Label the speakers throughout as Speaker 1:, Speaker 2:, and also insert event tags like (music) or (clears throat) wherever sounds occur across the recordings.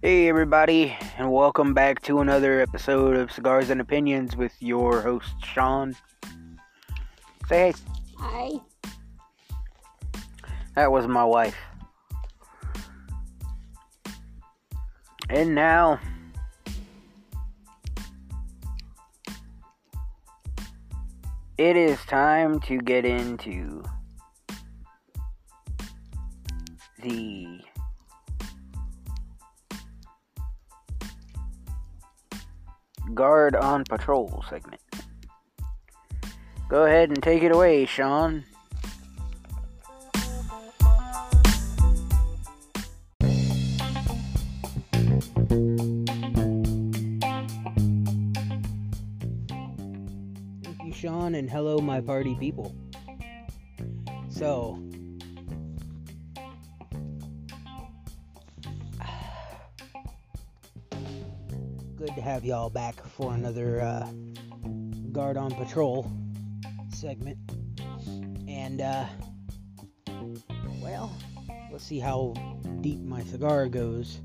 Speaker 1: Hey, everybody, and welcome back to another episode of Cigars and Opinions with your host, Sean. Say hey.
Speaker 2: Hi.
Speaker 1: That was my wife. And now, it is time to get into the guard on patrol segment. Go ahead and take it away, Sean. Thank you, Sean, and hello, my party people. So, to have y'all back for another uh, guard on patrol segment. And, uh, well, let's see how deep my cigar goes.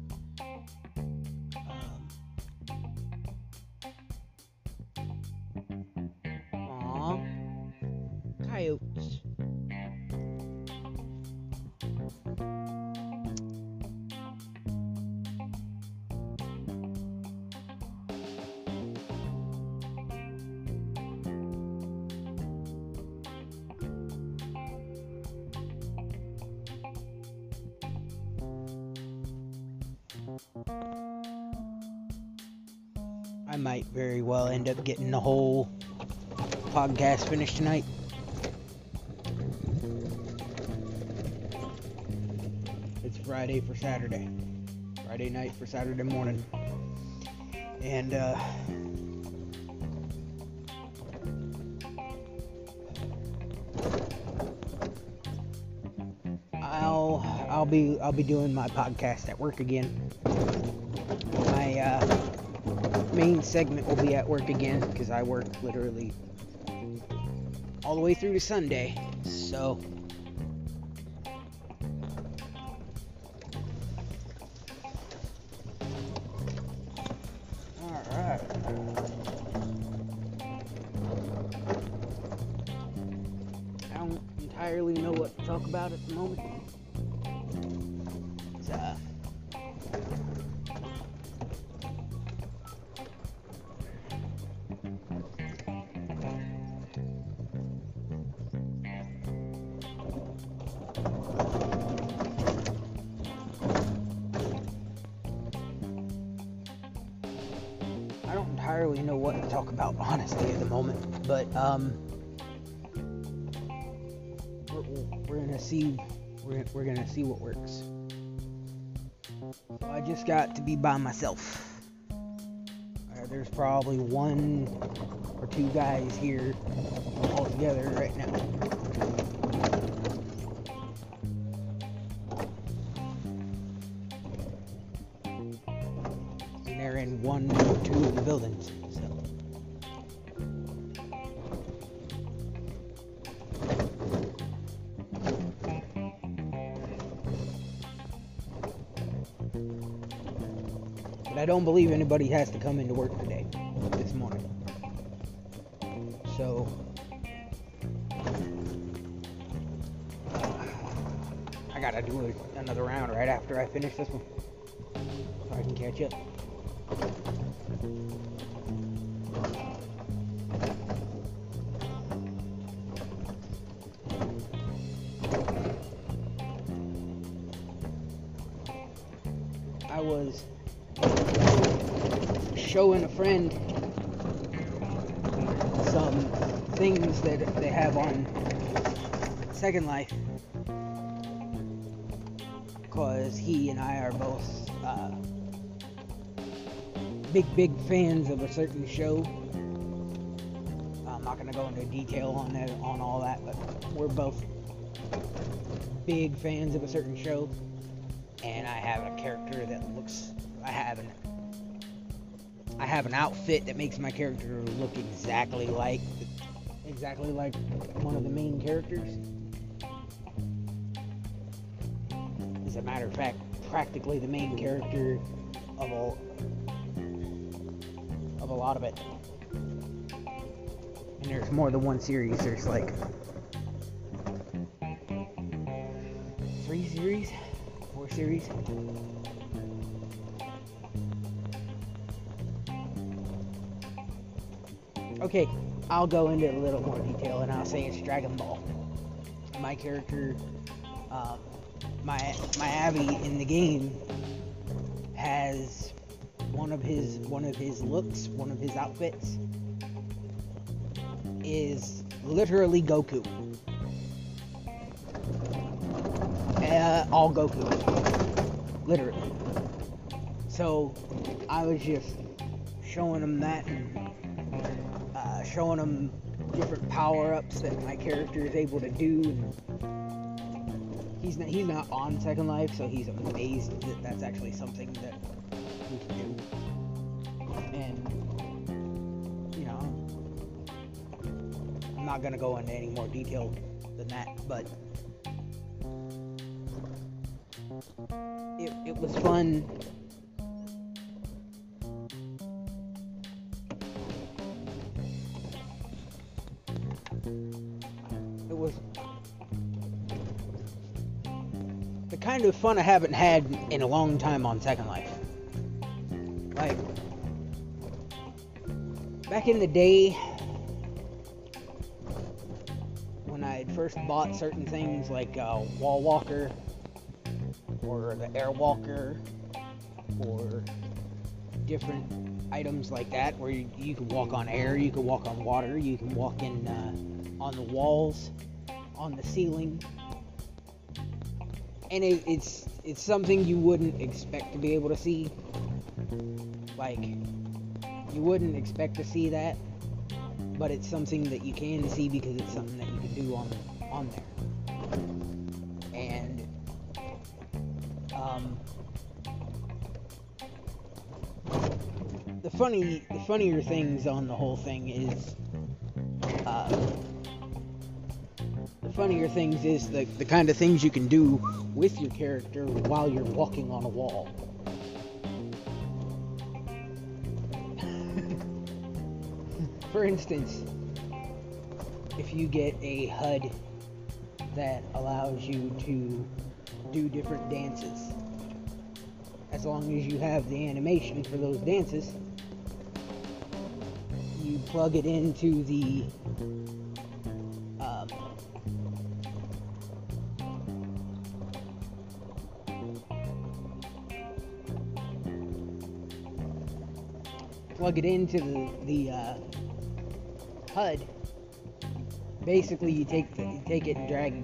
Speaker 1: Getting the whole podcast finished tonight. It's Friday for Saturday. Friday night for Saturday morning. And uh I'll I'll be I'll be doing my podcast at work again. My uh main segment will be at work again because I work literally all the way through to Sunday. So see what works. So I just got to be by myself. Uh, there's probably one or two guys here all together right now. Anybody has to come into work today, this morning. So. I gotta do another round right after I finish this one. So I can catch up. Second Life because he and I are both uh, big, big fans of a certain show. I'm not gonna go into detail on that, on all that, but we're both big fans of a certain show, and I have a character that looks. I have an. I have an outfit that makes my character look exactly like, exactly like one of the main characters. As a matter of fact, practically the main character of a of a lot of it. And there's more than one series. There's like three series, four series. Okay, I'll go into a little more detail and I'll say it's Dragon Ball. My character, um, my my avi in the game has one of his one of his looks, one of his outfits is literally Goku. Uh, all Goku, literally. So I was just showing him that and uh, showing him different power-ups that my character is able to do. He's not he's not on Second Life, so he's amazed that that's actually something that we can do. And you know, I'm not gonna go into any more detail than that, but it, it was fun kind of fun I haven't had in a long time on Second Life. Like, back in the day, when I had first bought certain things like uh, Wall Walker, or the Air Walker, or different items like that, where you, you can walk on air, you can walk on water, you can walk in uh, on the walls, on the ceiling, and it, it's it's something you wouldn't expect to be able to see. Like you wouldn't expect to see that, but it's something that you can see because it's something that you can do on on there. And um, the funny the funnier things on the whole thing is funnier things is the, the kind of things you can do with your character while you're walking on a wall. (laughs) For instance, if you get a HUD that allows you to do different dances, as long as you have the animation for those dances, you plug it into the plug it into the, the uh, HUD. Basically, you take the, you take it and drag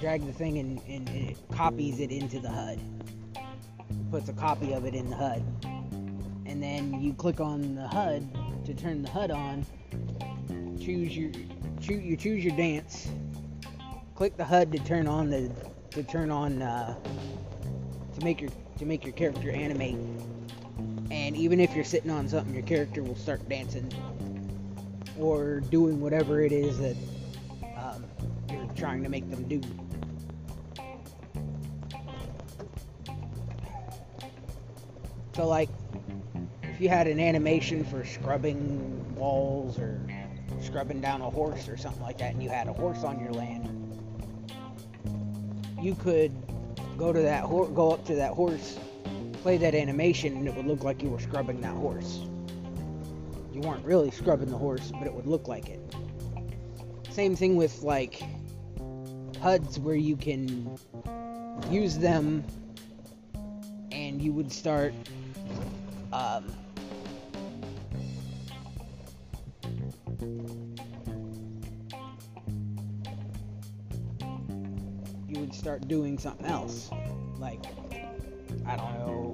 Speaker 1: drag the thing and, and, it copies it into the HUD. It puts a copy of it in the HUD, and then you click on the HUD to turn the HUD on. Choose your choose you choose your dance. Click the HUD to turn on the to turn on uh, to make your to make your character animate. And even if you're sitting on something, your character will start dancing or doing whatever it is that um, you're trying to make them do. So, like, if you had an animation for scrubbing walls or scrubbing down a horse or something like that, and you had a horse on your land, you could go to that ho- go up to that horse, play that animation, and it would look like you were scrubbing that horse. You weren't really scrubbing the horse, but it would look like it. Same thing with like HUDs where you can use them and you would start um, you would start doing something else like i don't know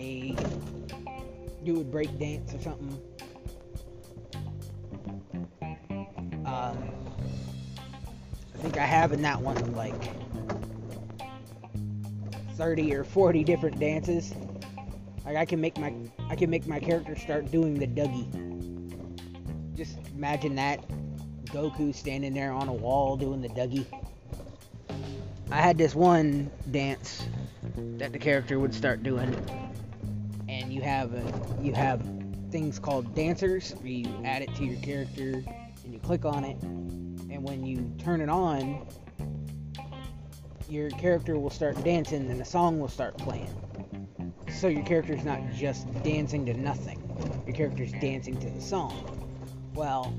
Speaker 1: say you would break dance or something um, i think i have in that one like 30 or 40 different dances like I can make my I can make my character start doing the Dougie. Just imagine that Goku standing there on a wall doing the Dougie. I had this one dance that the character would start doing, you have a, you have things called dancers. Where you add it to your character, and you click on it, and when you turn it on, your character will start dancing, and the song will start playing. So your character's not just dancing to nothing. Your character's dancing to the song. Well,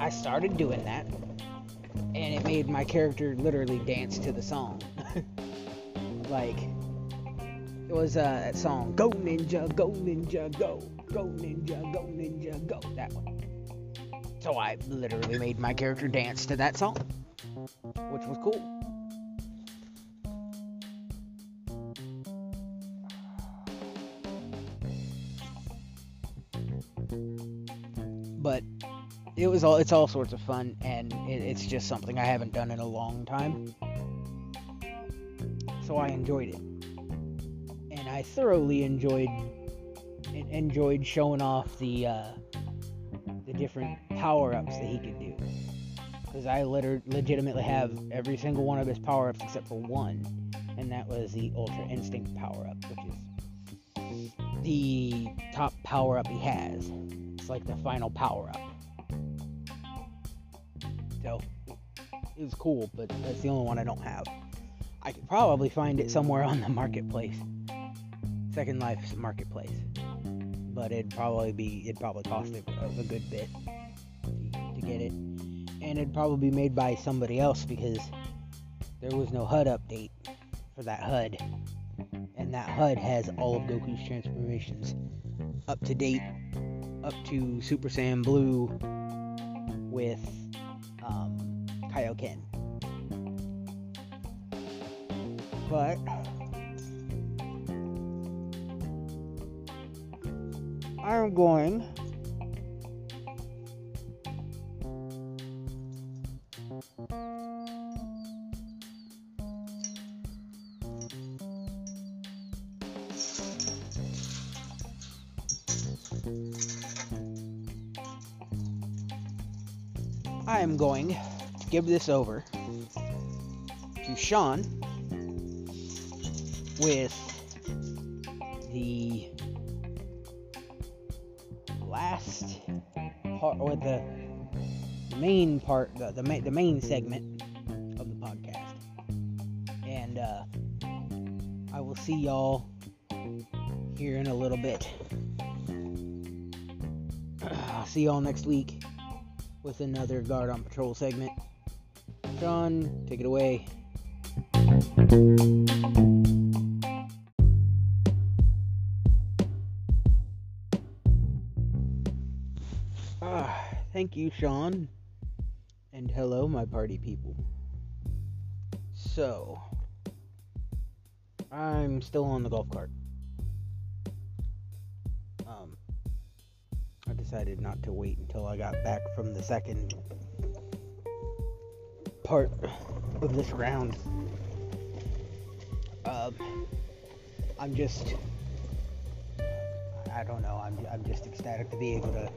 Speaker 1: I started doing that, and it made my character literally dance to the song. (laughs) like, it was uh, that song, Go Ninja, Go Ninja, Go, Go Ninja, Go Ninja, Go, that one. So I literally made my character dance to that song, which was cool. But it was all it's all sorts of fun and it, it's just something I haven't done in a long time. So I enjoyed it. I thoroughly enjoyed enjoyed showing off the uh, the different power-ups that he could do. Cuz I liter- legitimately have every single one of his power-ups except for one, and that was the Ultra Instinct power-up, which is the top power-up he has. It's like the final power-up so it was cool, but that's the only one I don't have. I could probably find it somewhere on the marketplace. Second Life's marketplace. But it'd probably be it'd probably cost a, a good bit to, get it. And it'd probably be made by somebody else because there was no HUD update for that HUD. And that HUD has all of Goku's transformations up to date, up to Super Saiyan Blue with um, Kaioken. But I'm going. I am going to give this over to Sean with the main part, the, the, the main segment of the podcast. And uh, I will see y'all here in a little bit. I'll see y'all next week with another Guard on Patrol segment. Sean, take it away. Thank you, Sean. And hello, my party people. So, I'm still on the golf cart. Um, I decided not to wait until I got back from the second part of this round. Um, I'm just, I don't know, I'm, I'm just ecstatic to be able to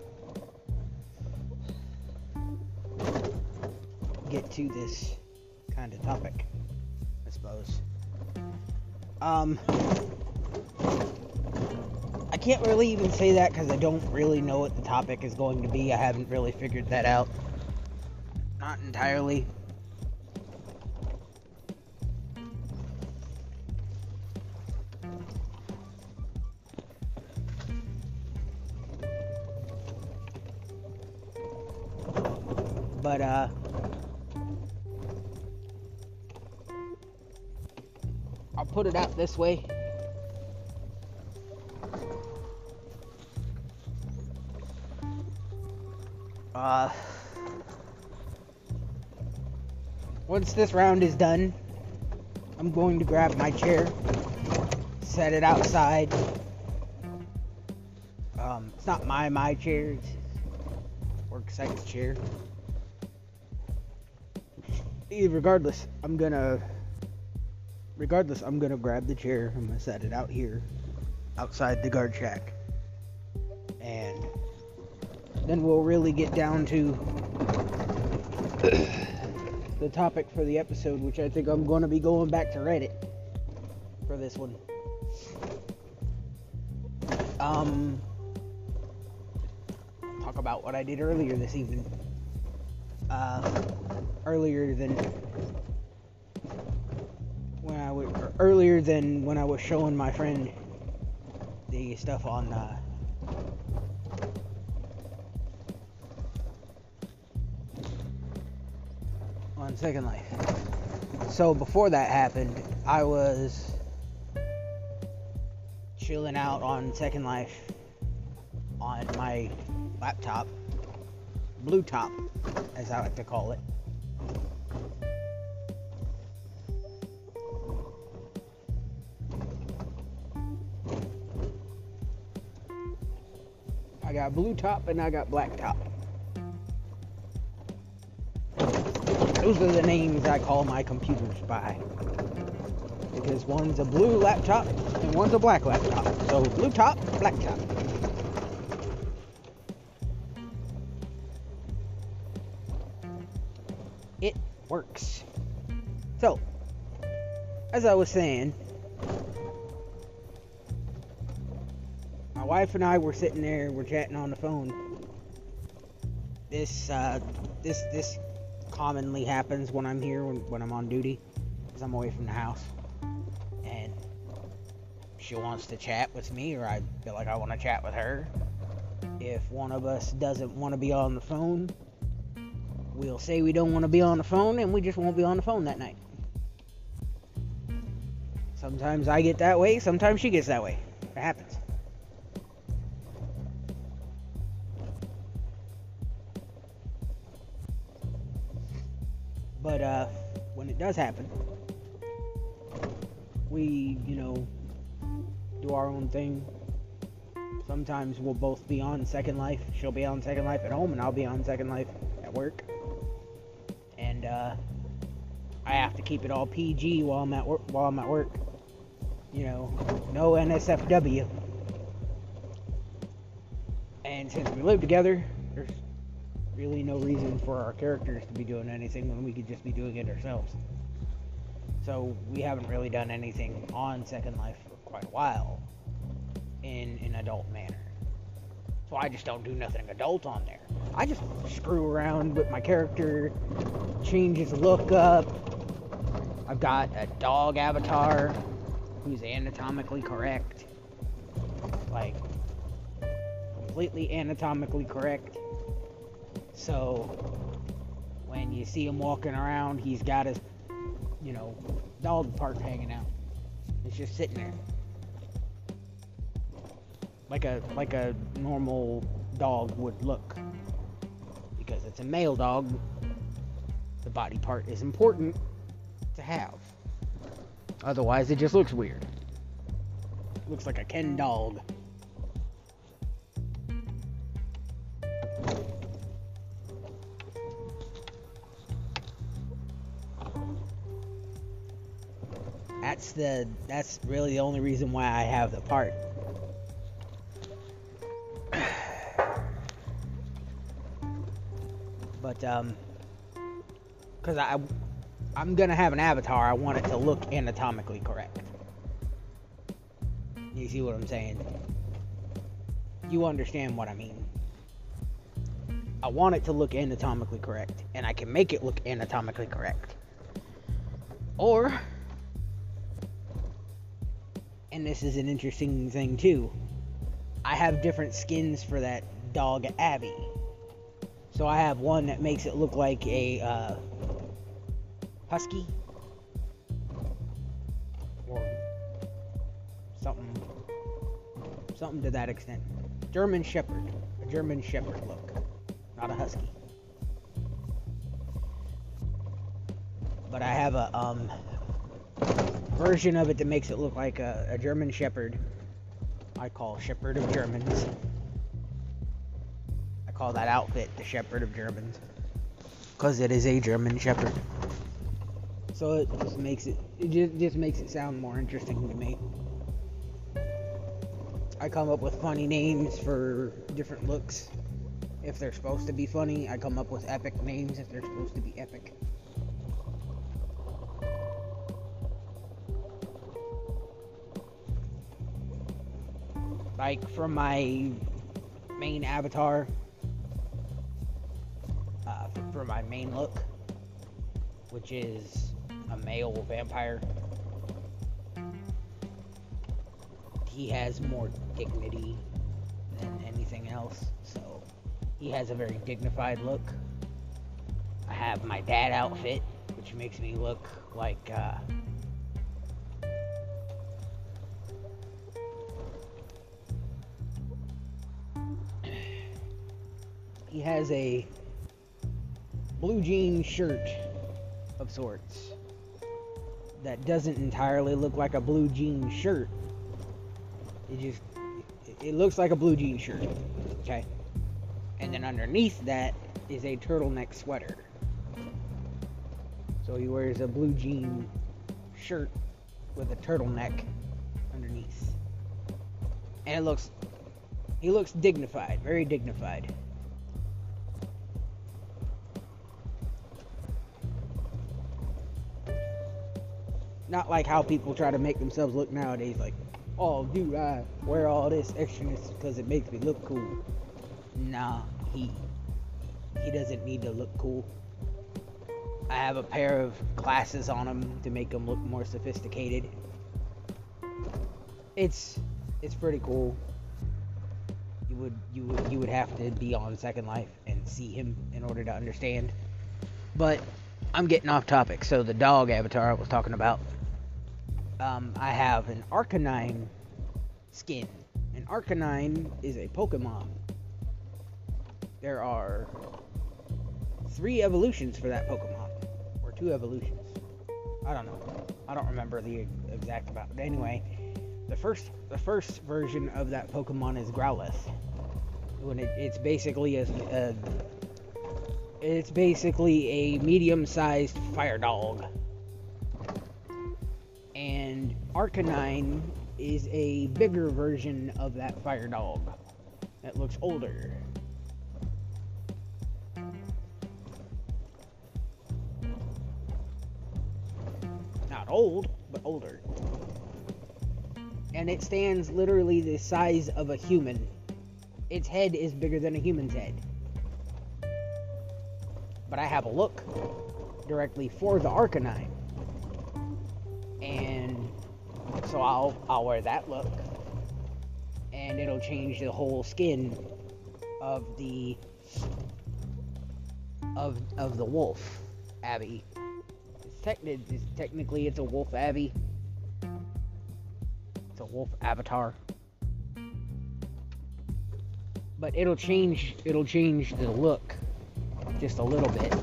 Speaker 1: get to this kind of topic, I suppose. Um, I can't really even say that because I don't really know what the topic is going to be. I haven't really figured that out. Not entirely. But, uh, put it out this way. Uh, once this round is done, I'm going to grab my chair, set it outside. Um, it's not my my chair, it's work site's chair. Regardless, I'm gonna. Regardless, I'm gonna grab the chair. I'm gonna set it out here, outside the guard shack, and then we'll really get down to the topic for the episode, which I think I'm to be going back to Reddit for this one. Um, talk about what I did earlier this evening. Uh, earlier than earlier than when I was showing my friend the stuff on uh, on Second Life. So before that happened, I was chilling out on Second Life on my laptop, Blue Top, as I like to call it. Got blue top and I got black top. Those are the names I call my computers by. Because one's a blue laptop and one's a black laptop. So blue top, black top. It works. So, as I was saying, wife and I were sitting there, we're chatting on the phone. This, uh, this, this commonly happens when I'm here, when, when I'm on duty, because I'm away from the house. And she wants to chat with me, or I feel like I want to chat with her. If one of us doesn't want to be on the phone, we'll say we don't want to be on the phone, and we just won't be on the phone that night. Sometimes I get that way, sometimes she gets that way. It happens. Does happen, we, you know, do our own thing. Sometimes we'll both be on Second Life. She'll be on Second Life at home, and I'll be on Second Life at work. And uh, I have to keep it all PG while I'm at work. While I'm at work, you know, no NSFW. And since we live together, there's really no reason for our characters to be doing anything when we could just be doing it ourselves. So we haven't really done anything on Second Life for quite a while in an adult manner. So I just don't do nothing adult on there. I just screw around with my character, change his look up. I've got a dog avatar who's anatomically correct. Like, completely anatomically correct. So, when you see him walking around, he's got his, you know, dog part hanging out. It's just sitting there. Like a like a normal dog would look. Because it's a male dog, the body part is important to have. Otherwise, it just looks weird. Looks like a Ken dog. That's the that's really the only reason why I have the part. (sighs) But um cuz I I'm to have an avatar, I want it to look anatomically correct. You see what I'm saying? You understand what I mean. I want it to look anatomically correct, and I can make it look anatomically correct. Or, and this is an interesting thing too, I have different skins for that dog avi. So I have one that makes it look like a uh, husky or something something to that extent. German Shepherd, a German Shepherd look, not a husky. But I have a um, version of it that makes it look like a, a German Shepherd. I call Shepherd of Germans. I call that outfit the Shepherd of Germans because it is a German Shepherd. So it just makes it it just, just makes it sound more interesting to me. I come up with funny names for different looks. If they're supposed to be funny, I come up with epic names if they're supposed to be epic. Like from my main avatar, uh, for my main look, which is a male vampire. He has more dignity than anything else, so he has a very dignified look. I have my dad outfit, which makes me look like uh, he has a blue jean shirt of sorts that doesn't entirely look like a blue jean shirt. It just it looks like a blue jean shirt. Okay. And then underneath that is a turtleneck sweater. So he wears a blue jean shirt with a turtleneck underneath. And it looks he looks dignified, very dignified. Not like how people try to make themselves look nowadays, like, oh, dude, I wear all this extraness because it makes me look cool. Nah, he he doesn't need to look cool. I have a pair of glasses on him to make him look more sophisticated. It's it's pretty cool. You would you would you would have to be on Second Life and see him in order to understand. But I'm getting off topic. So the dog avatar I was talking about um, I have an Arcanine skin. An Arcanine is a Pokemon. There are three evolutions for that Pokemon, or two evolutions. I don't know. I don't remember the exact about. But anyway, the first the first version of that Pokemon is Growlithe. When it, it's basically a, a it's basically a medium-sized fire dog Arcanine is a bigger version of that fire dog that looks older. Not old, but older. And it stands literally the size of a human. Its head is bigger than a human's head. But I have a look directly for the Arcanine and so I'll I'll wear that look, and it'll change the whole skin of the of of the wolf avi. It's, tec- it's technically it's a wolf avi. It's a wolf avatar. But it'll change it'll change the look just a little bit.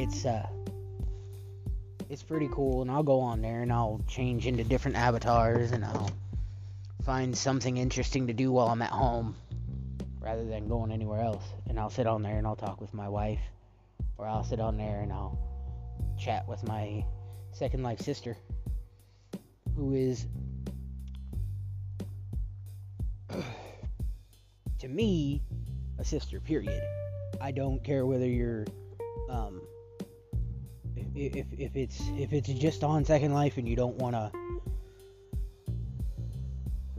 Speaker 1: It's uh, it's pretty cool, and I'll go on there and I'll change into different avatars, and I'll find something interesting to do while I'm at home, rather than going anywhere else. And I'll sit on there and I'll talk with my wife, or I'll sit on there and I'll chat with my second life sister, who is to me a sister, period. I don't care whether you're, um, if, if it's if it's just on Second Life and you don't want to,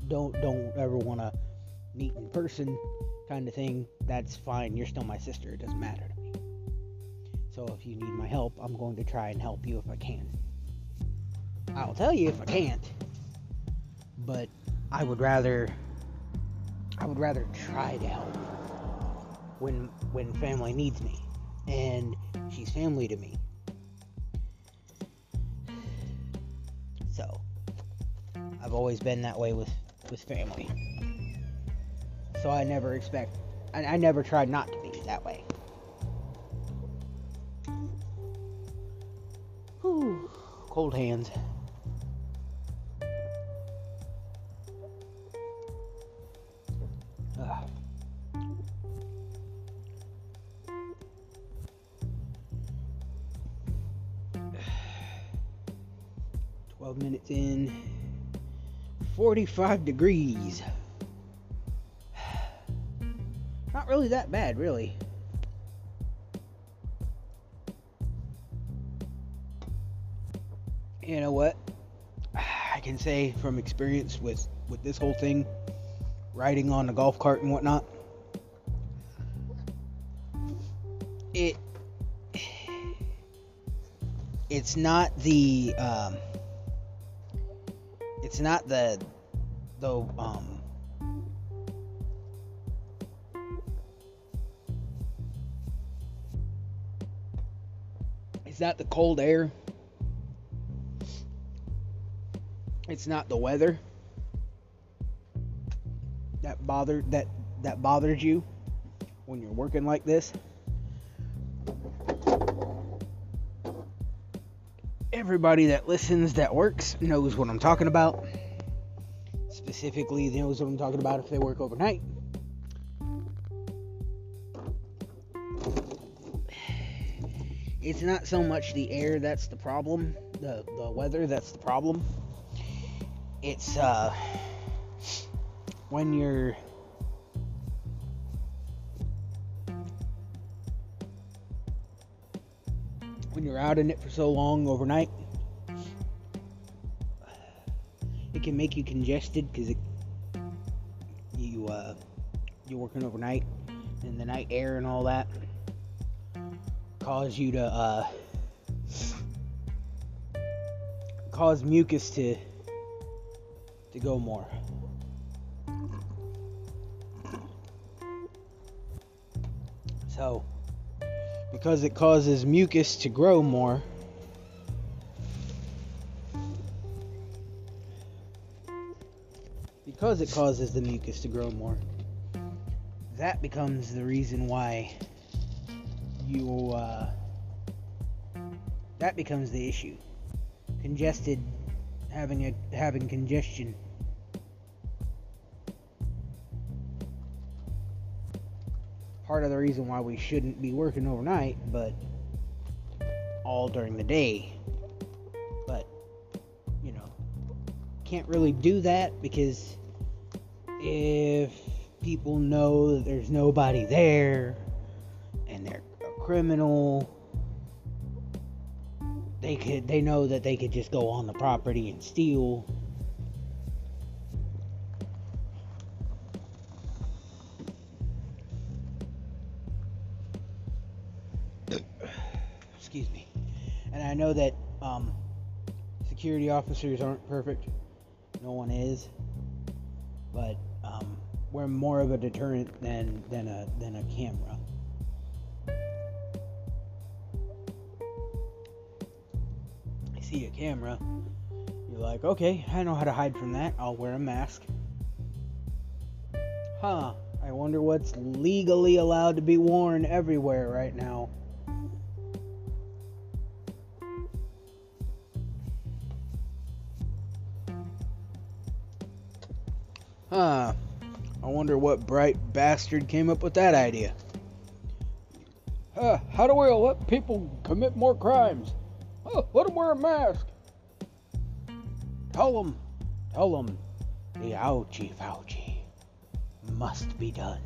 Speaker 1: don't don't ever want to meet in person, kind of thing. That's fine. You're still my sister. It doesn't matter to me. So if you need my help, I'm going to try and help you if I can. I'll tell you if I can't, but I would rather I would rather try to help when when family needs me, and she's family to me. I've always been that way with with family. So I never expect, I, I never tried not to be that way. Whew, cold hands. 45 degrees. (sighs) Not really that bad, really. You know what? (sighs) I can say from experience with with this whole thing, riding on a golf cart and whatnot. It (sighs) it's not the um, it's not the the um it's not the cold air. It's not the weather that bothered that that bothers you when you're working like this everybody that listens that works knows what I'm talking about. Specifically, knows what I'm talking about if they work overnight. It's not so much the air that's the problem, the, the weather that's the problem. It's uh, when you're you're out in it for so long overnight, it can make you congested because you uh, you're working overnight and the night air and all that cause you to uh, cause mucus to to go more. So because it causes mucus to grow more. Because it causes the mucus to grow more, that becomes the reason why you, uh, that becomes the issue. Congested, having a, having congestion part of the reason why we shouldn't be working overnight, but all during the day. But, you know, can't really do that because if people know that there's nobody there and they're a criminal, they could they know that they could just go on the property and steal know that um, security officers aren't perfect. No one is, but um, we're more of a deterrent than than a than a camera. I see a camera, you're like, okay, I know how to hide from that. I'll wear a mask. Huh? I wonder what's legally allowed to be worn everywhere right now. Huh. I wonder what bright bastard came up with that idea.
Speaker 2: Uh, how do we let people commit more crimes? Uh, let them wear a mask.
Speaker 1: Tell them, tell them, the ouchie Fauci must be done.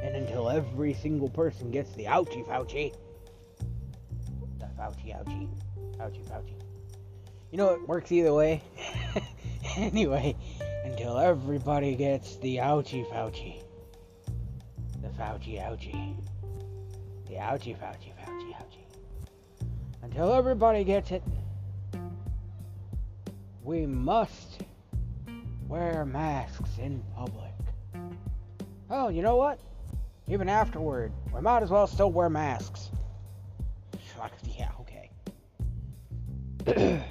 Speaker 1: And until every single person gets the ouchie Fauci, the ouchie, ouchie Fauci. You know, it works either way. (laughs) anyway, until everybody gets the ouchie Fauci. The Fauci ouchie. The ouchie Fauci Fauci ouchie. Until everybody gets it, we must wear masks in public. Oh, you know what? Even afterward, we might as well still wear masks. Yeah, okay. (clears throat)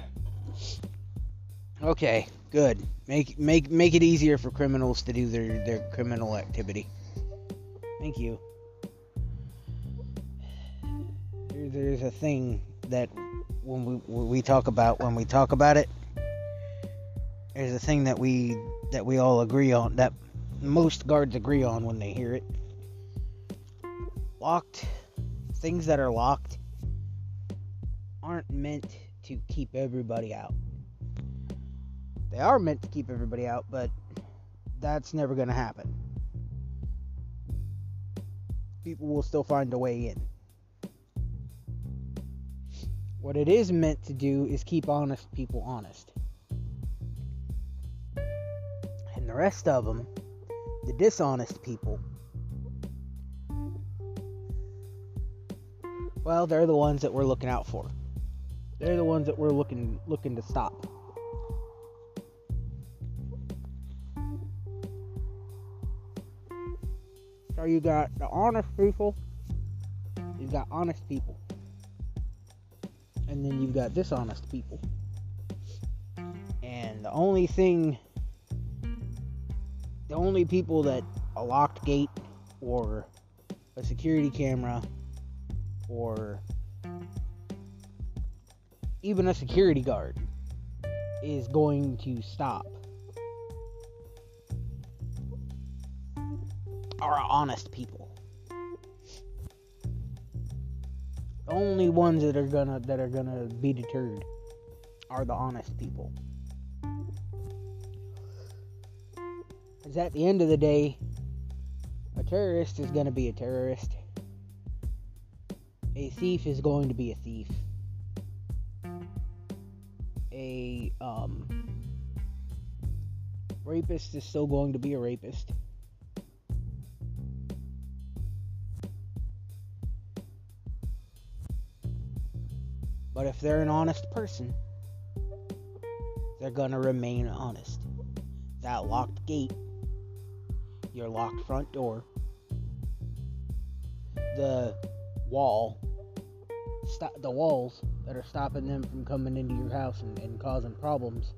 Speaker 1: okay, good. Make make make it easier for criminals to do their their criminal activity. Thank you. There's a thing that when we we talk about when we talk about it, there's a thing that we that we all agree on that most guards agree on when they hear it. Locked things that are locked aren't meant to keep everybody out They are meant to keep everybody out, but that's never going to happen. People will still find a way in. What it is meant to do is keep honest people honest. And the rest of them, the dishonest people, well, they're the ones that we're looking out for. They're the ones that we're looking looking to stop. So you got the honest people, you've got honest people, and then you've got dishonest people. And the only thing, the only people that a locked gate or a security camera or even a security guard is going to stop are honest people. The only ones that are gonna that are gonna be deterred are the honest people. Because at the end of the day, a terrorist is gonna be a terrorist. A thief is going to be a thief. A um, rapist is still going to be a rapist. But if they're an honest person, they're going to remain honest. That locked gate, your locked front door, the wall, st- the walls that are stopping them from coming into your house and, and causing problems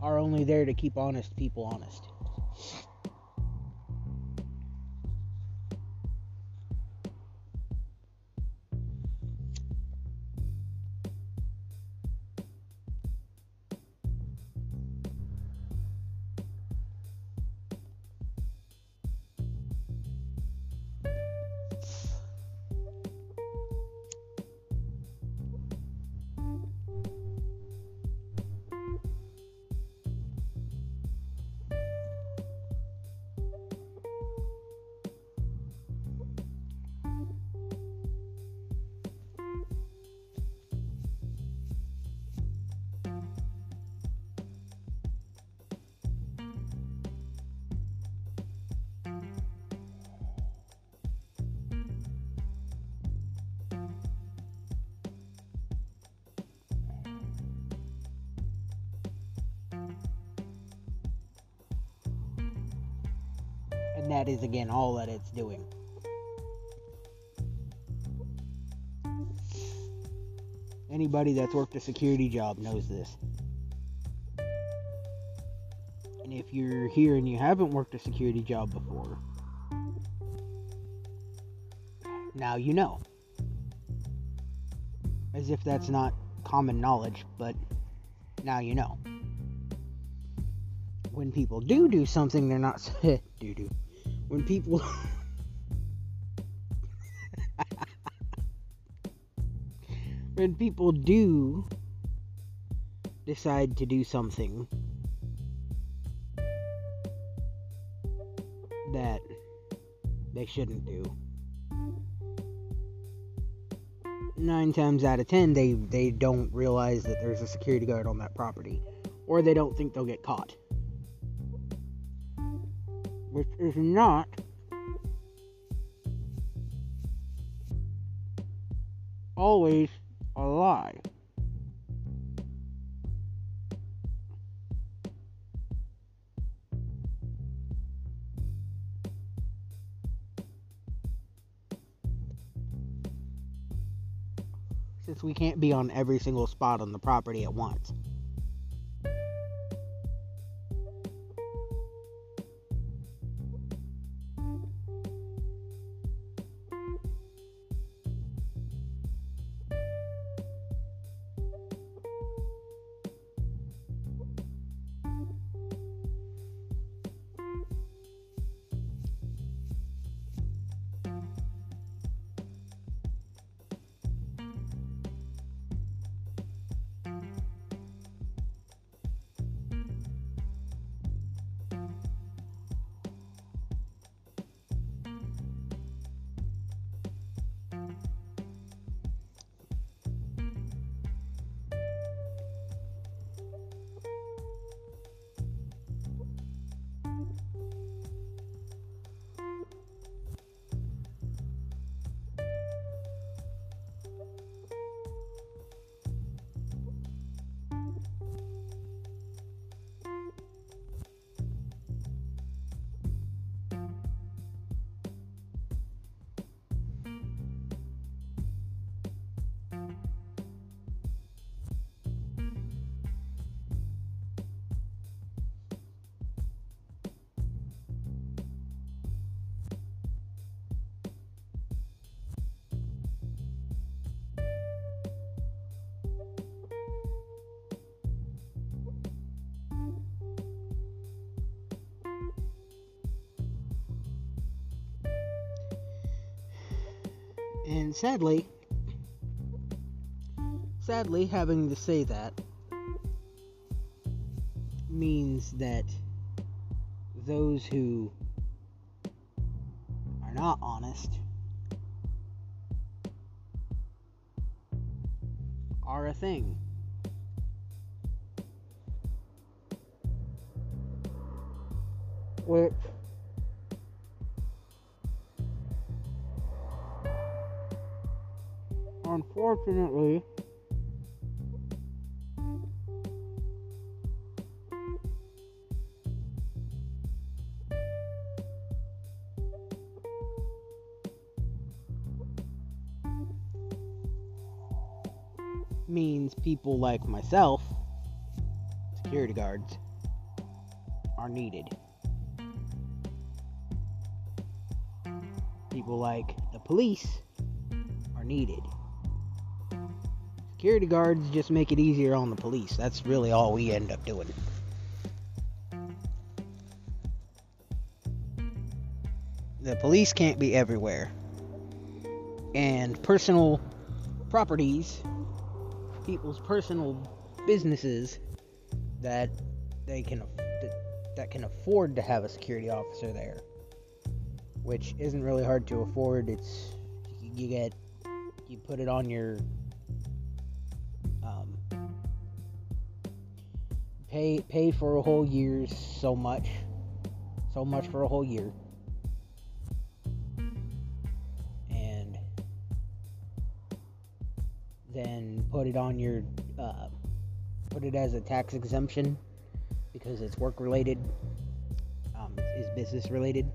Speaker 1: are only there to keep honest people honest. Is again all that it's doing. Anybody that's worked a security job knows this. And if you're here and you haven't worked a security job before, now you know. As if that's not common knowledge, but now you know. When people do do something they're not. (laughs) When people (laughs) when people do decide to do something that they shouldn't do nine times out of ten they they don't realize that there's a security guard on that property or they don't think they'll get caught. Which is not always a lie. Since we can't be on every single spot on the property at once. Sadly, sadly, having to say that means that those who are not honest are a thing. Which unfortunately means people like myself, security guards, are needed. People like the police are needed. Security guards just make it easier on the police. That's really all we end up doing. The police can't be everywhere. And personal properties people's personal businesses that they can that, can afford to have a security officer there, which isn't really hard to afford. It's you get you put it on your pay pay for a whole year so much. So much for a whole year. And then put it on your uh, put it as a tax exemption because it's work related um, is business related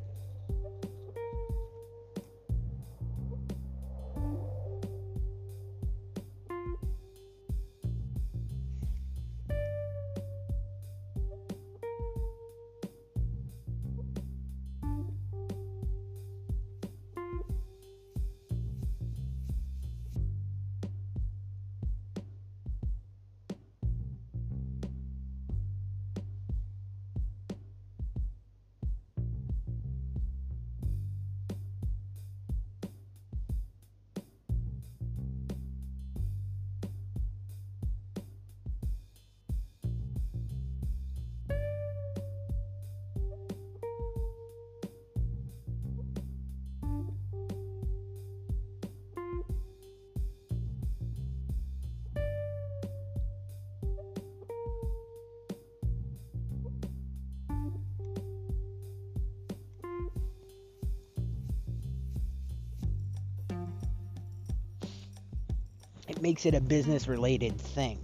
Speaker 1: makes it a business related thing.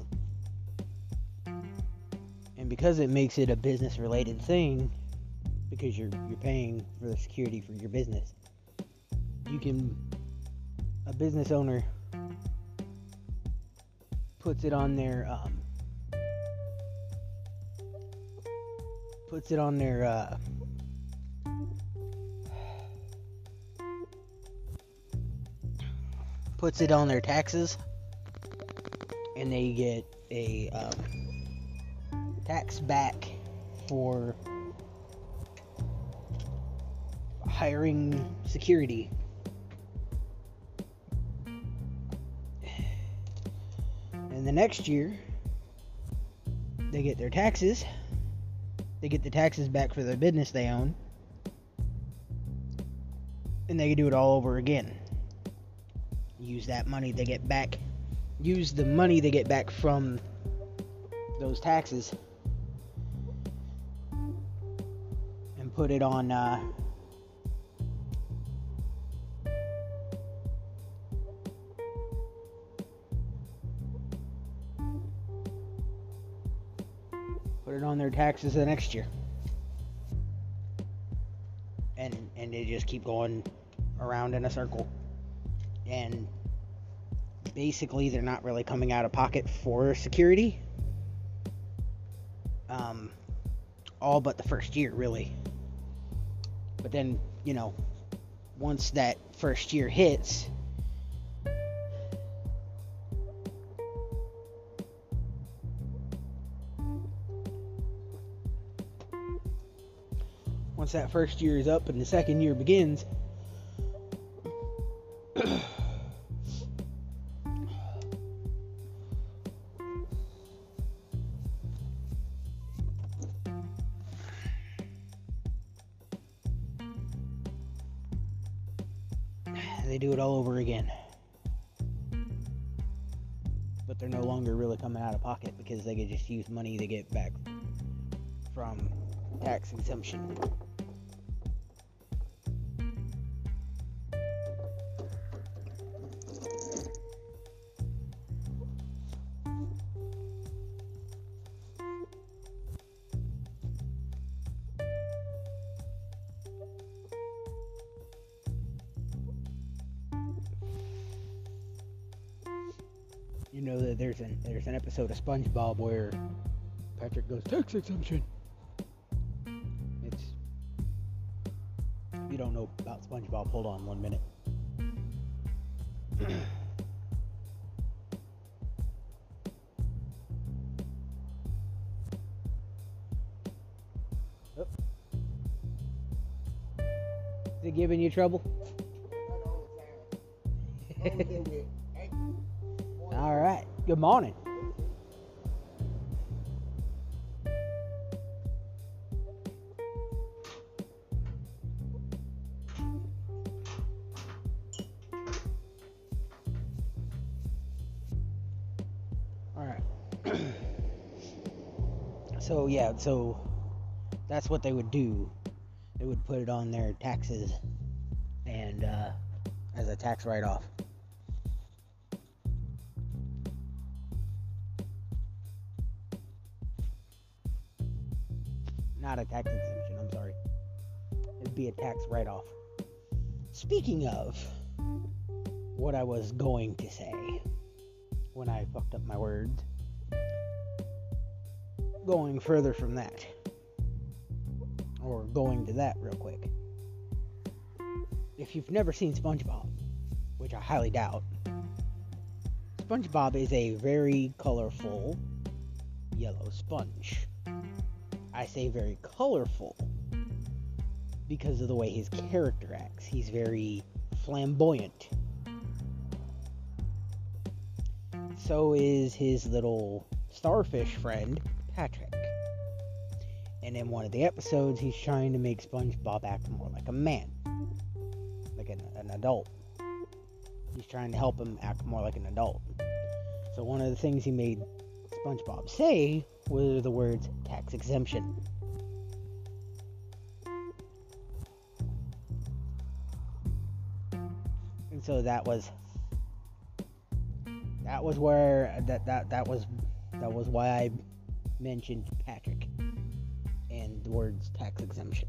Speaker 1: And because it makes it a business related thing, because you're you're paying for the security for your business, you can a business owner puts it on their um, puts it on their uh, puts it on their taxes and they get a um, tax back for hiring security. And the next year, they get their taxes. They get the taxes back for the business they own. And they do it all over again. Use that money they get back use the money they get back from those taxes and put it on uh, put it on their taxes the next year. And and they just keep going around in a circle. And basically they're not really coming out of pocket for security. Um, all but the first year, really. But then, you know, once that first year hits, once that first year is up and the second year begins, they do it all over again. But they're no longer really coming out of pocket because they could just use money they get back from tax exemption. Episode of SpongeBob where Patrick goes tax exemption. It's you don't know about SpongeBob, hold on one minute. Is it giving you trouble? (laughs) All right. Good morning. So that's what they would do. They would put it on their taxes and uh, as a tax write-off. Not a tax exemption, I'm sorry. It'd be a tax write off. Speaking of what I was going to say when I fucked up my words, going further from that, or going to that real quick. If you've never seen SpongeBob, which I highly doubt, SpongeBob is a very colorful yellow sponge. I say very colorful because of the way his character acts. He's very flamboyant. So is his little starfish friend, Patrick. And in one of the episodes, he's trying to make SpongeBob act more like a man, like an, an adult. He's trying to help him act more like an adult. So one of the things he made SpongeBob say were the words tax exemption. And so that was that was where that that that was that was why I mentioned Patrick and the words tax exemption.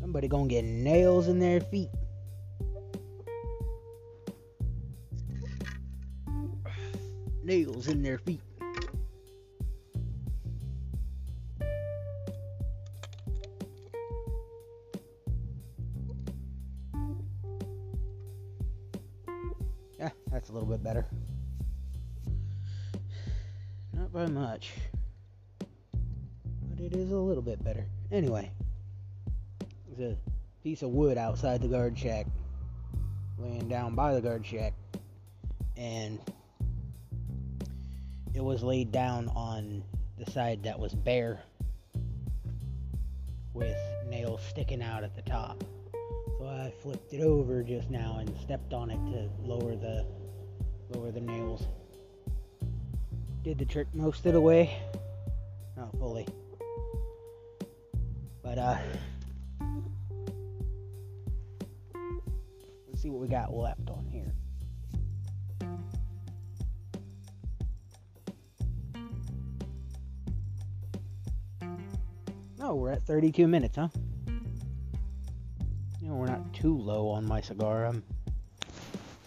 Speaker 1: Somebody gonna get nails in their feet. Nails in their feet. Bit better. Not by much. But it is a little bit better. Anyway. There's a piece of wood outside the guard shack. Laying down by the guard shack. And it was laid down on the side that was bare. With nails sticking out at the top. So I flipped it over just now and stepped on it to lower the lower the nails. Did the trick most of the way. Not fully. But uh let's see what we got left on here. Oh, we're at 32 minutes, huh? You know, we're not too low on my cigar. I'm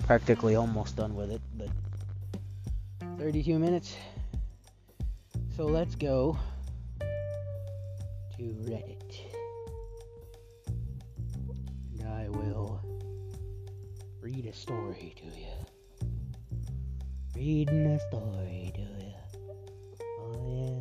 Speaker 1: practically almost done with it, but 32 minutes. So let's go to Reddit. And I will read a story to you. Reading a story to you. Oh, yes,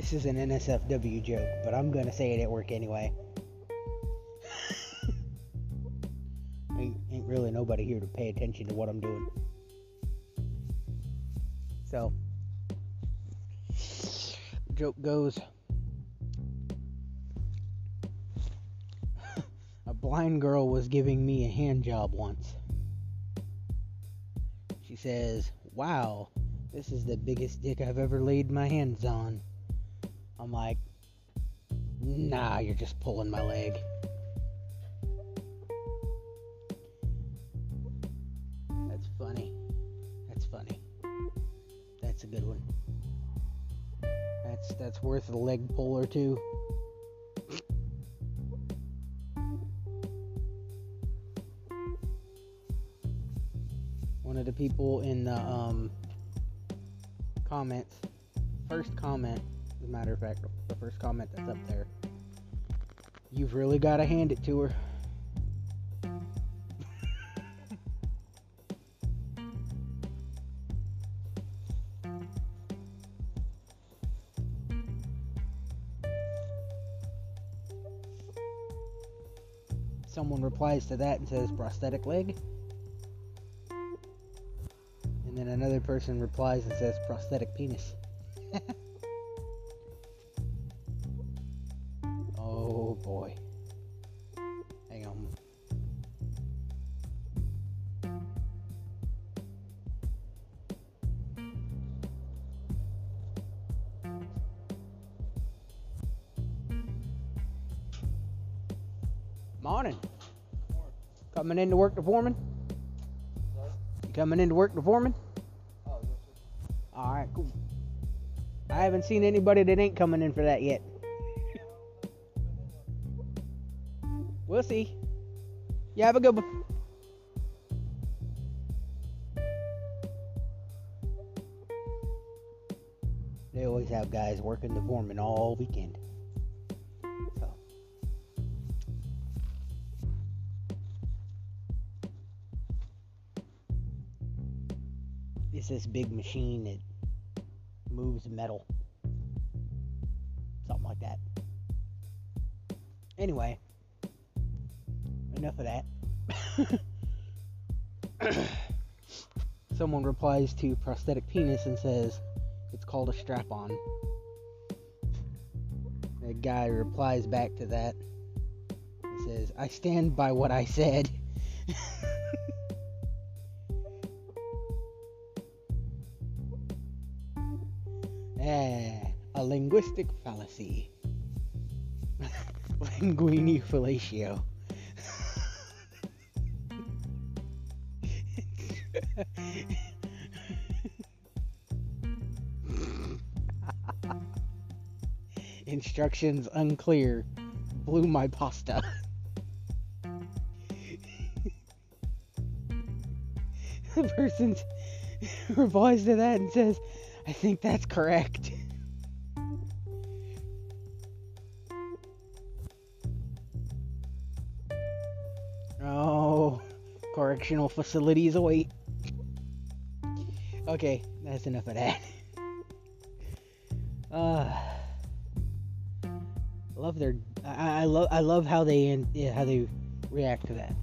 Speaker 1: This is an NSFW joke, but I'm gonna say it at work anyway. (laughs) ain't, ain't really nobody here to pay attention to what I'm doing. So, joke goes (laughs) A blind girl was giving me a hand job once. She says, Wow, this is the biggest dick I've ever laid my hands on. I'm like, Nah, you're just pulling my leg. That's funny. That's funny. That's a good one. That's that's worth a leg pull or two. One of the people in the um, comments, first comment, as a matter of fact, the first comment that's up there. You've really got to hand it to her. Someone replies to that and says prosthetic leg. And then another person replies and says prosthetic penis. (laughs) Coming in to work the foreman? You coming in to work the foreman? Alright, cool. I haven't seen anybody that ain't coming in for that yet. we'll see. You have a good one. They always have guys working the foreman all weekend. This big machine that moves metal. Something like that. Anyway, enough of that. (coughs) Someone replies to prosthetic penis and says it's called a strap on. The guy replies back to that and says, I stand by what I said. Linguistic fallacy. (laughs) Linguini fellatio. Instructions unclear. Blew my pasta. (laughs) the person (laughs) replies to that and says, I think that's correct. Correctional facilities await. Okay, that's enough of that. (laughs) Uh, love their. I, I love. I love how they yeah, how they react to that.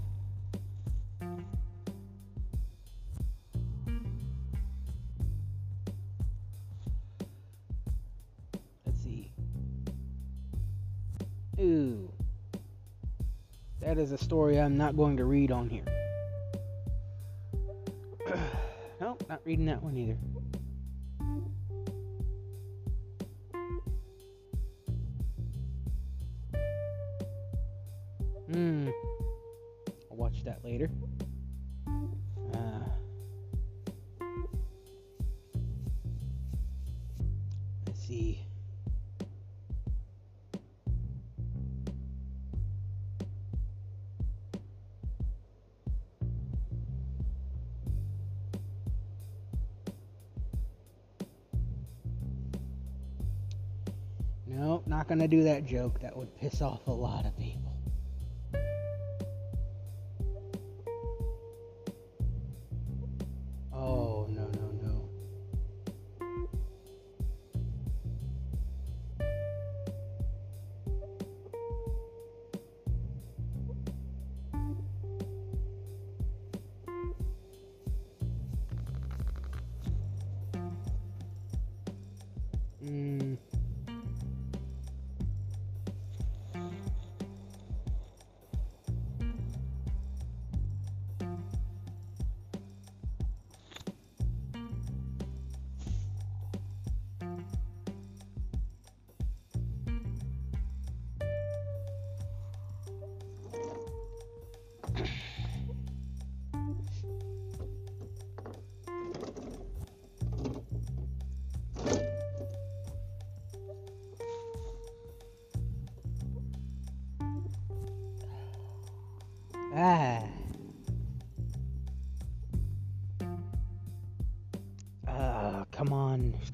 Speaker 1: Let's see. Ooh. That is a story I'm not going to read on here. Reading that one either. Gonna do that joke. That would piss off a lot of people.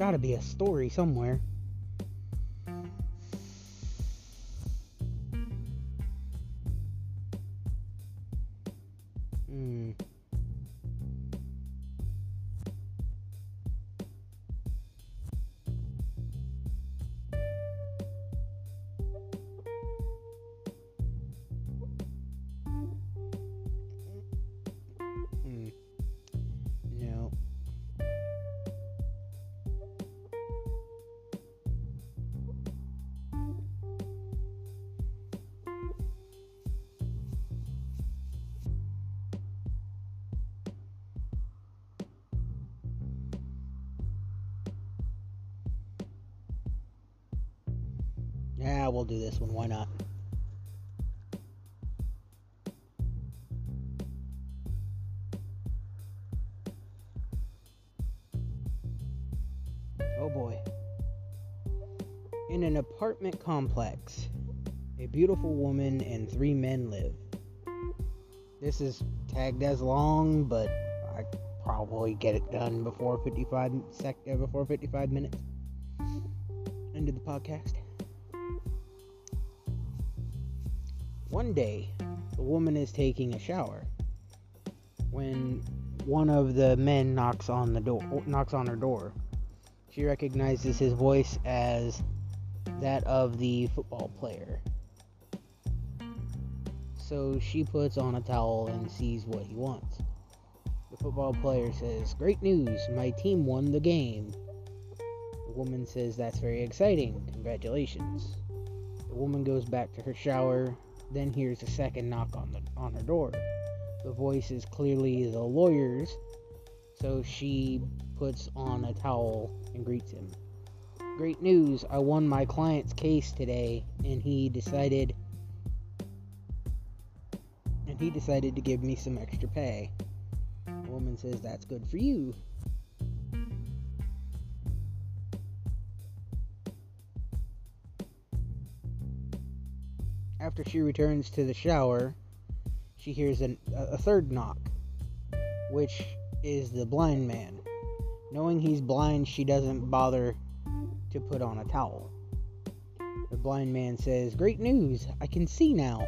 Speaker 1: Got to be a story somewhere. Hmm. We'll do this one. Why not? Oh boy. In an apartment complex, a beautiful woman and three men live. This is tagged as long, but I probably get it done before 55 sec uh, before 55 minutes. End of the podcast. One day, the woman is taking a shower when one of the men knocks on the door knocks on her door. She recognizes his voice as that of the football player. So she puts on a towel and sees what he wants. The football player says, Great news, my team won the game. The woman says, That's very exciting, congratulations. The woman goes back to her shower, then hears a second knock on, the, on her door. The voice is clearly the lawyer's, so she puts on a towel and greets him. Great news, I won my client's case today and he decided and he decided to give me some extra pay. The woman says that's good for you. After she returns to the shower, she hears an, a, a third knock, which is the blind man. Knowing he's blind, she doesn't bother to put on a towel. The blind man says, Great news, I can see now.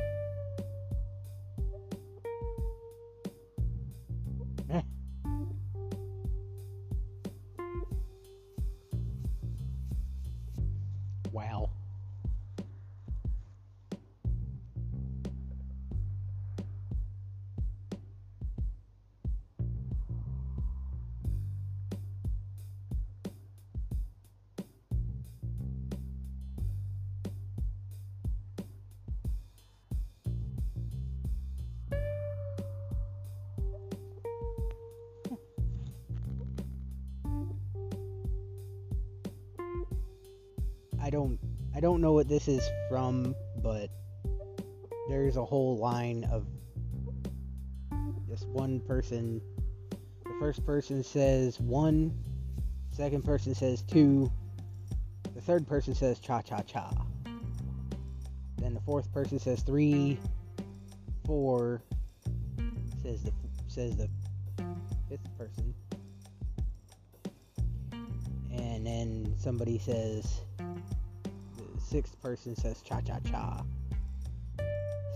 Speaker 1: This is from, but there's a whole line of just one person. The first person says one, second person says two, the third person says cha cha cha. Then the fourth person says three, four, says the says the fifth person. And then somebody says sixth person says cha cha cha.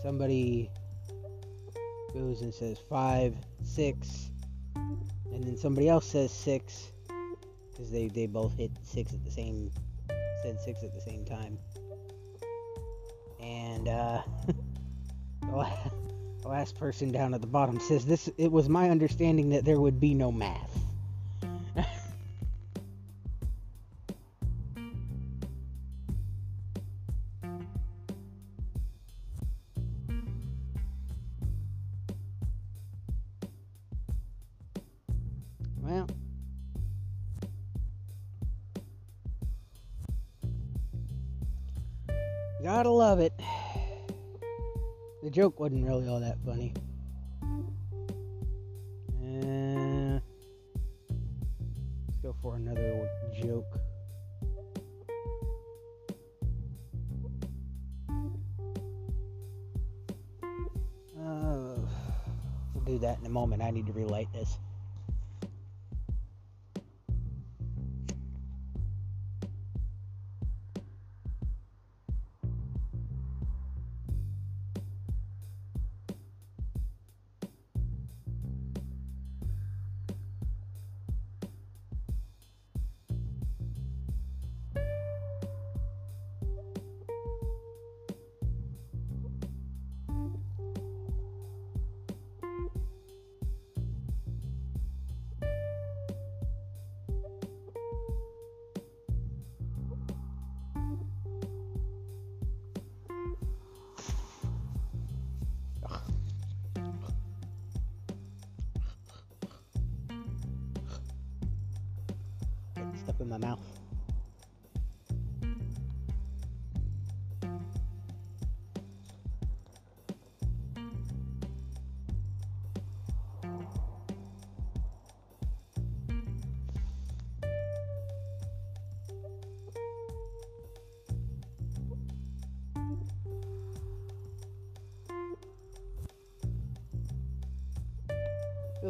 Speaker 1: Somebody goes and says five, six, and then somebody else says six because they, they both hit six at the same said six at the same time. And uh, (laughs) the, last person down at the bottom says this. It was my understanding that there would be no math. Joke wasn't really all that funny. Uh, let's go for another joke. Uh, we'll do that in a moment. I need to relight this.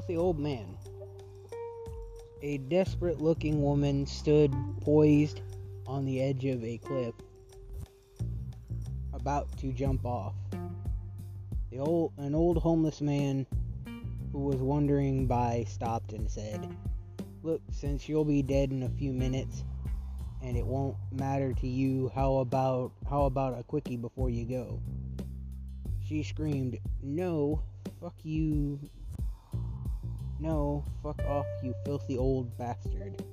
Speaker 1: Filthy old man. A desperate looking woman stood poised on the edge of a cliff, about to jump off. The old, an old homeless man who was wandering by stopped and said, Look, since you'll be dead in a few minutes and it won't matter to you, how about how about a quickie before you go? She screamed, No, fuck you, no, fuck off, you filthy old bastard.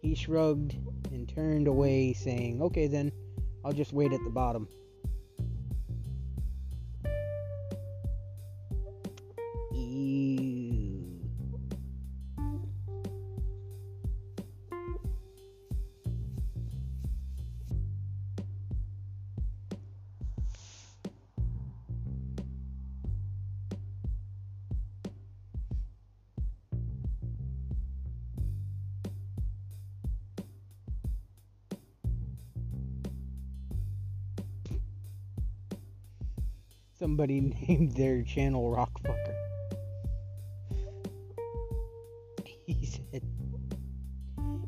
Speaker 1: He shrugged and turned away, saying, Okay then, I'll just wait at the bottom. Somebody (laughs) named their channel Rockfucker. He said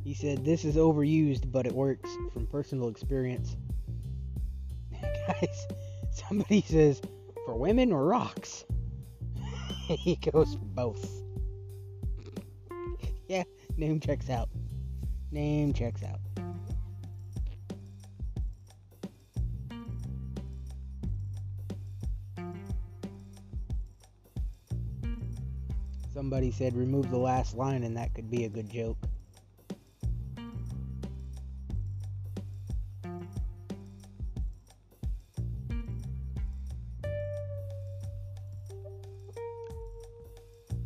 Speaker 1: He said this is overused but it works from personal experience. (laughs) Guys, somebody says for women or rocks. (laughs) he goes both. yeah, name checks out. Name checks out. Somebody said remove the last line and that could be a good joke.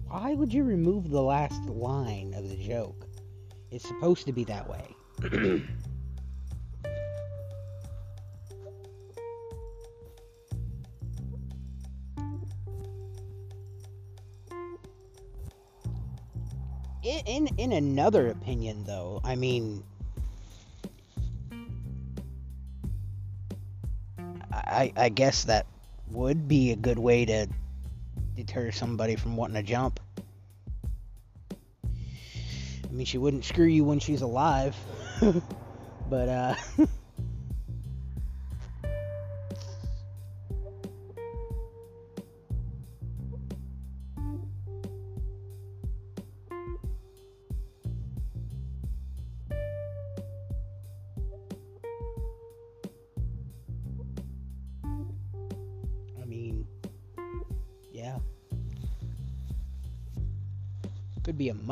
Speaker 1: Why would you remove the last line of the joke? It's supposed to be that way. (clears throat) in, another opinion though i mean i i guess that would be a good way to deter somebody from wanting to jump. I mean she wouldn't screw you when she's alive (laughs) but uh (laughs)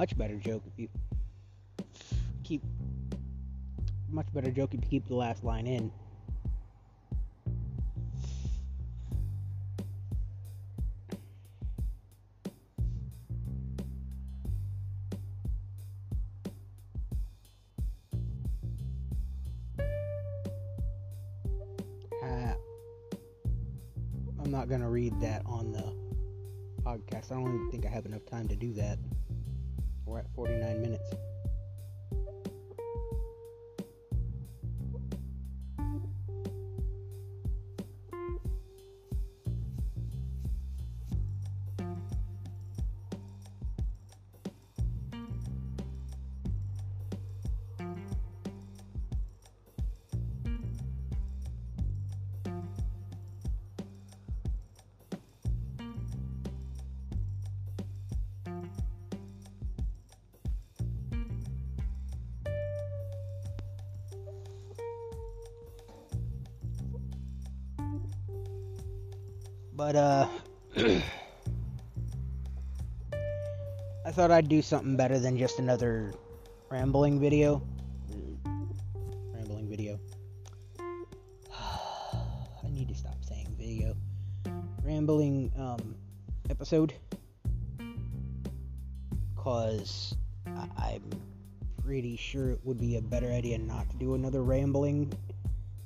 Speaker 1: much better joke if you keep much better joke if you keep the last line in. Uh, I'm not gonna read that on the podcast. I don't think I have enough time to do that. We're at 49 minutes. But uh I thought I'd do something better than just another rambling video. Rambling video. (sighs) I need to stop saying video. Rambling um episode. Cause I- I'm pretty sure it would be a better idea not to do another rambling.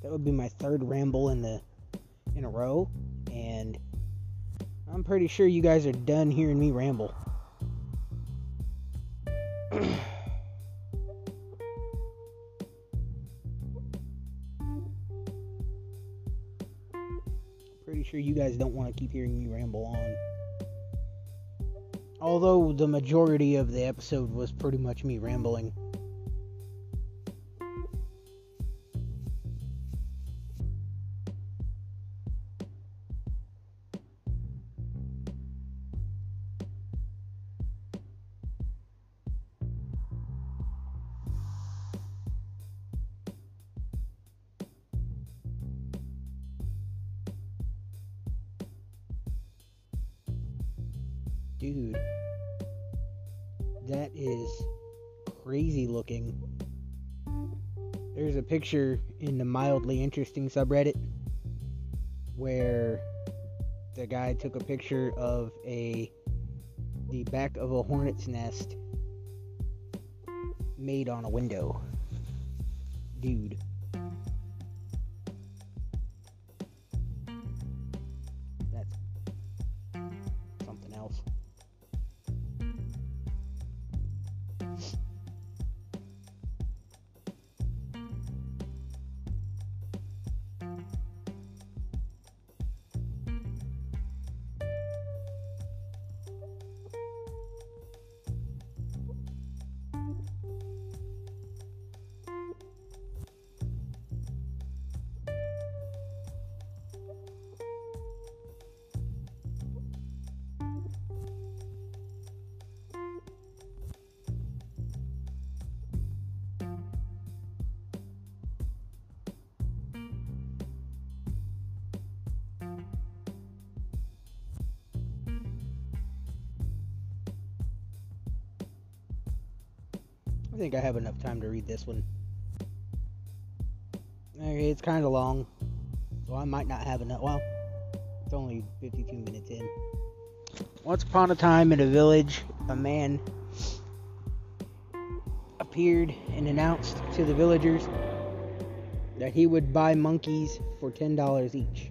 Speaker 1: That would be my third ramble in the in a row pretty sure you guys are done hearing me ramble. (clears throat) pretty sure you guys don't want to keep hearing me ramble on. Although the majority of the episode was pretty much me rambling. Dude, that is crazy looking. There's a picture in the mildly interesting subreddit where the guy took a picture of a the back of a hornet's nest made on a window. Dude. I have enough time to read this one. Okay, it's kind of long, so I might not have enough. Well, it's only 52 minutes in. Once upon a time in a village, a man appeared and announced to the villagers that he would buy monkeys for $10 each.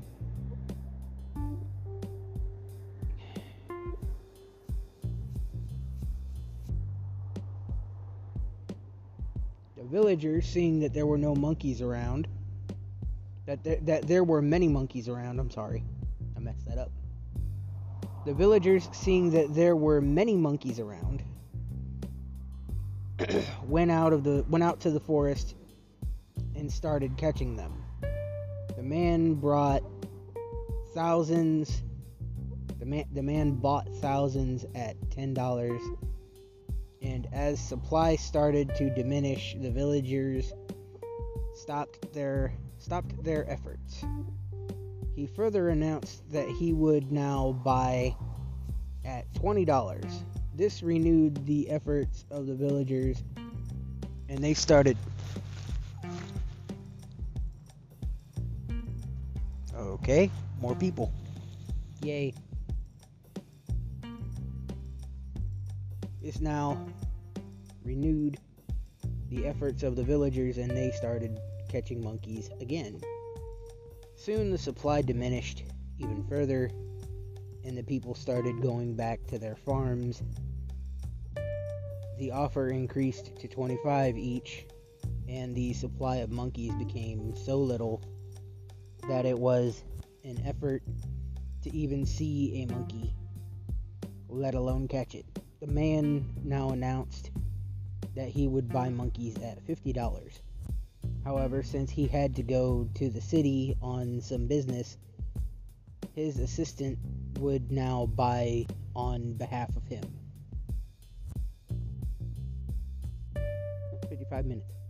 Speaker 1: Seeing that there were no monkeys around, that there, that there were many monkeys around, I'm sorry, I messed that up. The villagers, seeing that there were many monkeys around, (coughs) went out of the went out to the forest and started catching them. The man brought thousands. The man the man bought thousands at ten dollars and as supply started to diminish, the villagers stopped their stopped their efforts. He further announced that he would now buy at $20. This renewed the efforts of the villagers and they started Okay, more people. Yay. It's now renewed the efforts of the villagers and they started catching monkeys again. Soon the supply diminished even further and the people started going back to their farms, the offer increased to 25 each, and the supply of monkeys became so little that it was an effort to even see a monkey, let alone catch it. The man now announced that he would buy monkeys at $50. However, since he had to go to the city on some business, his assistant would now buy on behalf of him. 55 minutes.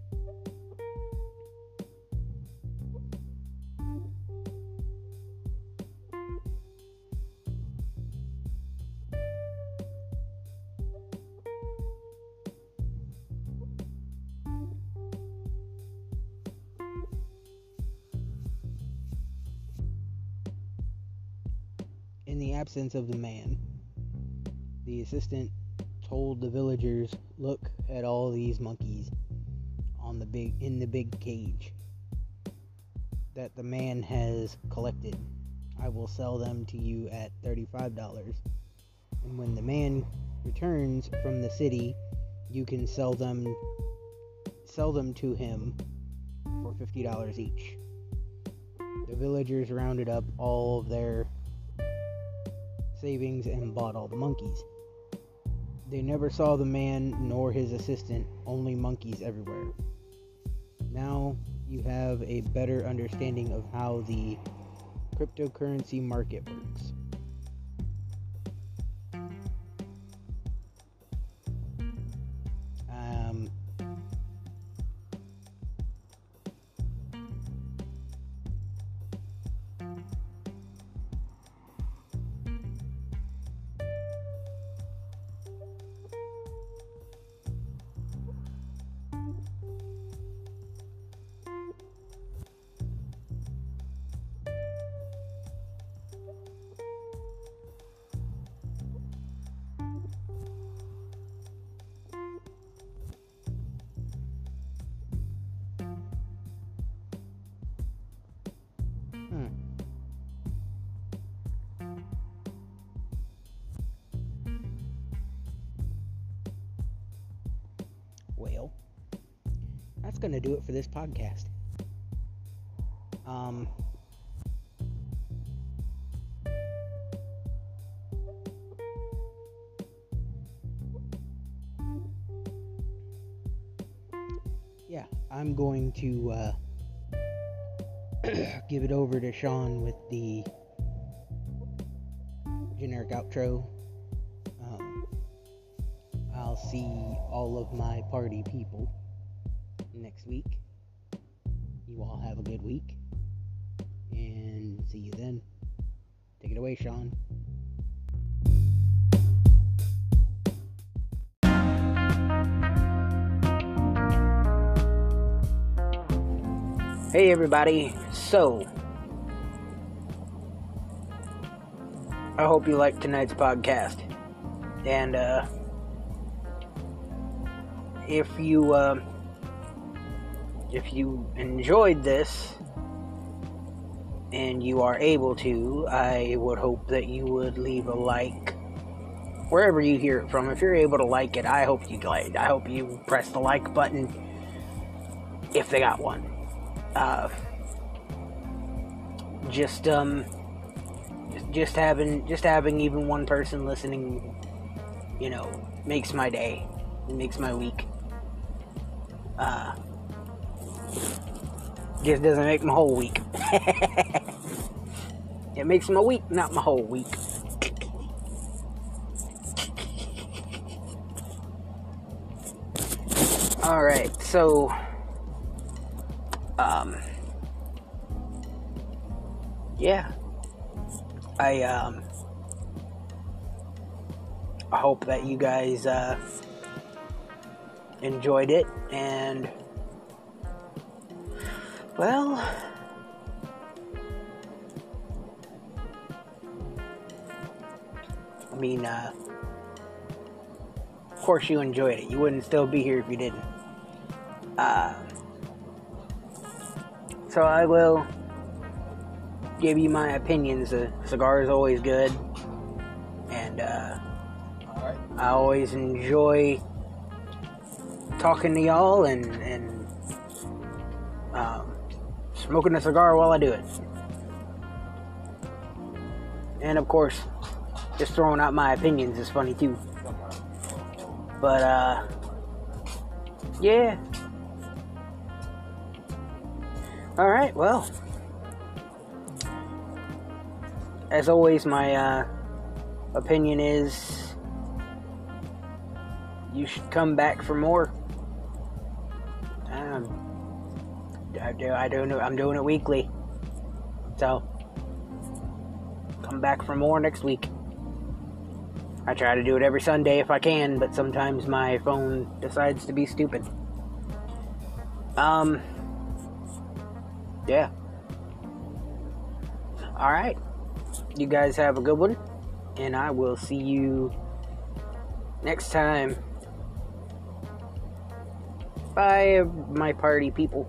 Speaker 1: Absence of the man, the assistant told the villagers, "Look at all these monkeys on the big in the big cage that the man has collected. I will sell them to you at $35. And when the man returns from the city, you can sell them sell them to him for $50 each." The villagers rounded up all of their savings and bought all the monkeys. They never saw the man nor his assistant, only monkeys everywhere. Now you have a better understanding of how the cryptocurrency market works. For this podcast. Um, yeah, I'm going to uh, (clears throat) give it over to Sean with the generic outro. Um, I'll see all of my party people good week. And see you then. Take it away, Sean. Hey, everybody. So, I hope you liked tonight's podcast. And, uh, if you, uh, if you enjoyed this and you are able to, I would hope that you would leave a like wherever you hear it from. If you're able to like it, I hope you like. I hope you press the like button if they got one. Uh, just um, just having just having even one person listening, you know, makes my day. It makes my week. Uh, just doesn't make my whole week. (laughs) it makes my week, not my whole week. All right, so um yeah. I um I hope that you guys uh enjoyed it and well I mean uh of course you enjoyed it. You wouldn't still be here if you didn't. Uh so I will give you my opinions. A cigar is always good, and uh,
Speaker 2: All right.
Speaker 1: I always enjoy talking to y'all and and smoking a cigar while I do it. And of course, just throwing out my opinions is funny too. But uh, yeah. All right. Well, as always, my uh, opinion is you should come back for more. Do. I do. I'm doing it weekly, so come back for more next week. I try to do it every Sunday if I can, but sometimes my phone decides to be stupid. Um. Yeah. All right. You guys have a good one, and I will see you next time. Bye, my party people.